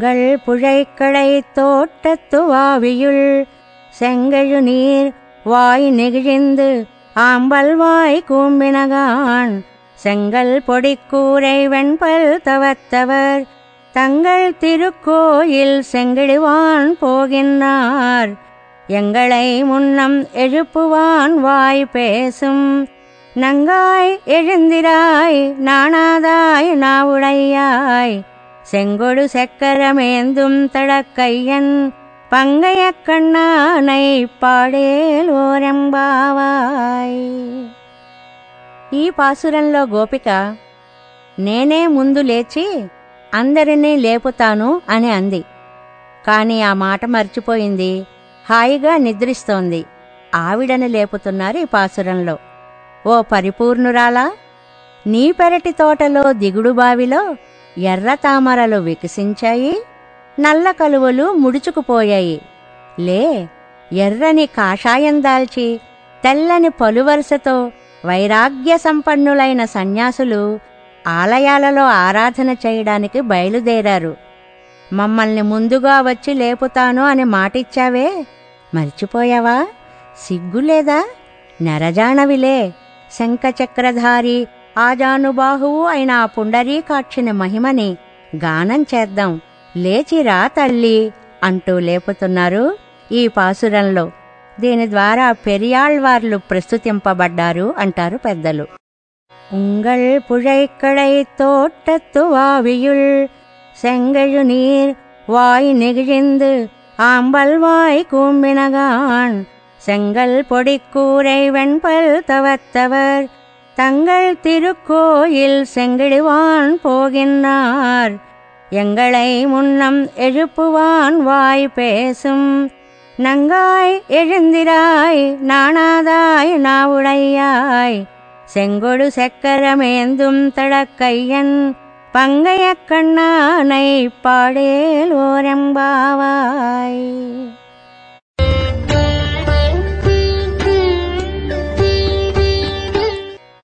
உங்கள் புழைக்கடை தோட்டத்துவாவியுள் செங்கழு நீர் வாய் நெகிழிந்து ஆம்பல் வாய் கூம்பினகான். செங்கல் பொடிக்கூரை வெண்பல் தவத்தவர் தங்கள் திருக்கோயில் செங்கிடுவான் போகின்றார். எங்களை முன்னம் எழுப்புவான் வாய் பேசும். நங்காய் எழுந்திராய் நாணாதாய் நாவுடையாய். செங்கொடு செக்கரமேந்தும் தடக்கையன் பங்கைய కన్నానై పాడేలోరెంబావాయ్ ఈ పాసురంలో గోపిక నేనే ముందు లేచి అందరినీ లేపుతాను అని అంది కాని ఆ మాట మర్చిపోయింది హాయిగా నిద్రిస్తోంది ఆవిడని లేపుతున్నారు ఈ పాసురంలో ఓ పరిపూర్ణురాలా నీ పెరటి తోటలో దిగుడు బావిలో ఎర్ర తామరలు వికసించాయి నల్ల కలువలు ముడుచుకుపోయాయి. లే ఎర్రని కాషాయం దాల్చి తెల్లని పలువరుసతో వైరాగ్య సంపన్నులైన సన్యాసులు ఆలయాలలో ఆరాధన చేయడానికి బయలుదేరారు. మమ్మల్ని ముందుగా వచ్చి లేపుతాను అని మాటిచ్చావే? మర్చిపోయావా? సిగ్గులేదా? నరజాణవిలే శంఖచక్రధారి ఆజానుబాహువు అయిన ఆ పుండరీకాక్షిని మహిమని గానం చేద్దాం లేచిరా తల్లి అంటూ లేపుతున్నారు ఈ పాసురంలో దీని ద్వారా పెరియాళ్వార్లు ప్రస్తుతింపబడ్డారు అంటారు పెద్దలు உங்கள் புழைக்கடை தோட்டத்து வாவியுள் செங்கழு நீர் வாய் நெகிழிந்து ஆம்பல் வாய் கூம்பினகான் செங்கல் பொடிக்கூரை வெண்பல் தவத்தவர் தங்கள் திருக்கோயில் செங்கிடுவான் போகின்றார். எங்களை முன்னம் எழுப்புவான் வாய் பேசும். நங்காய் எழுந்திராய் நாணாதாய் நாவுடையாய். செங்கொடு செக்கரமேந்தும் தடக்கையன் பங்கைய கண்ணானை பாடேல் ஓரம்பாவாய்.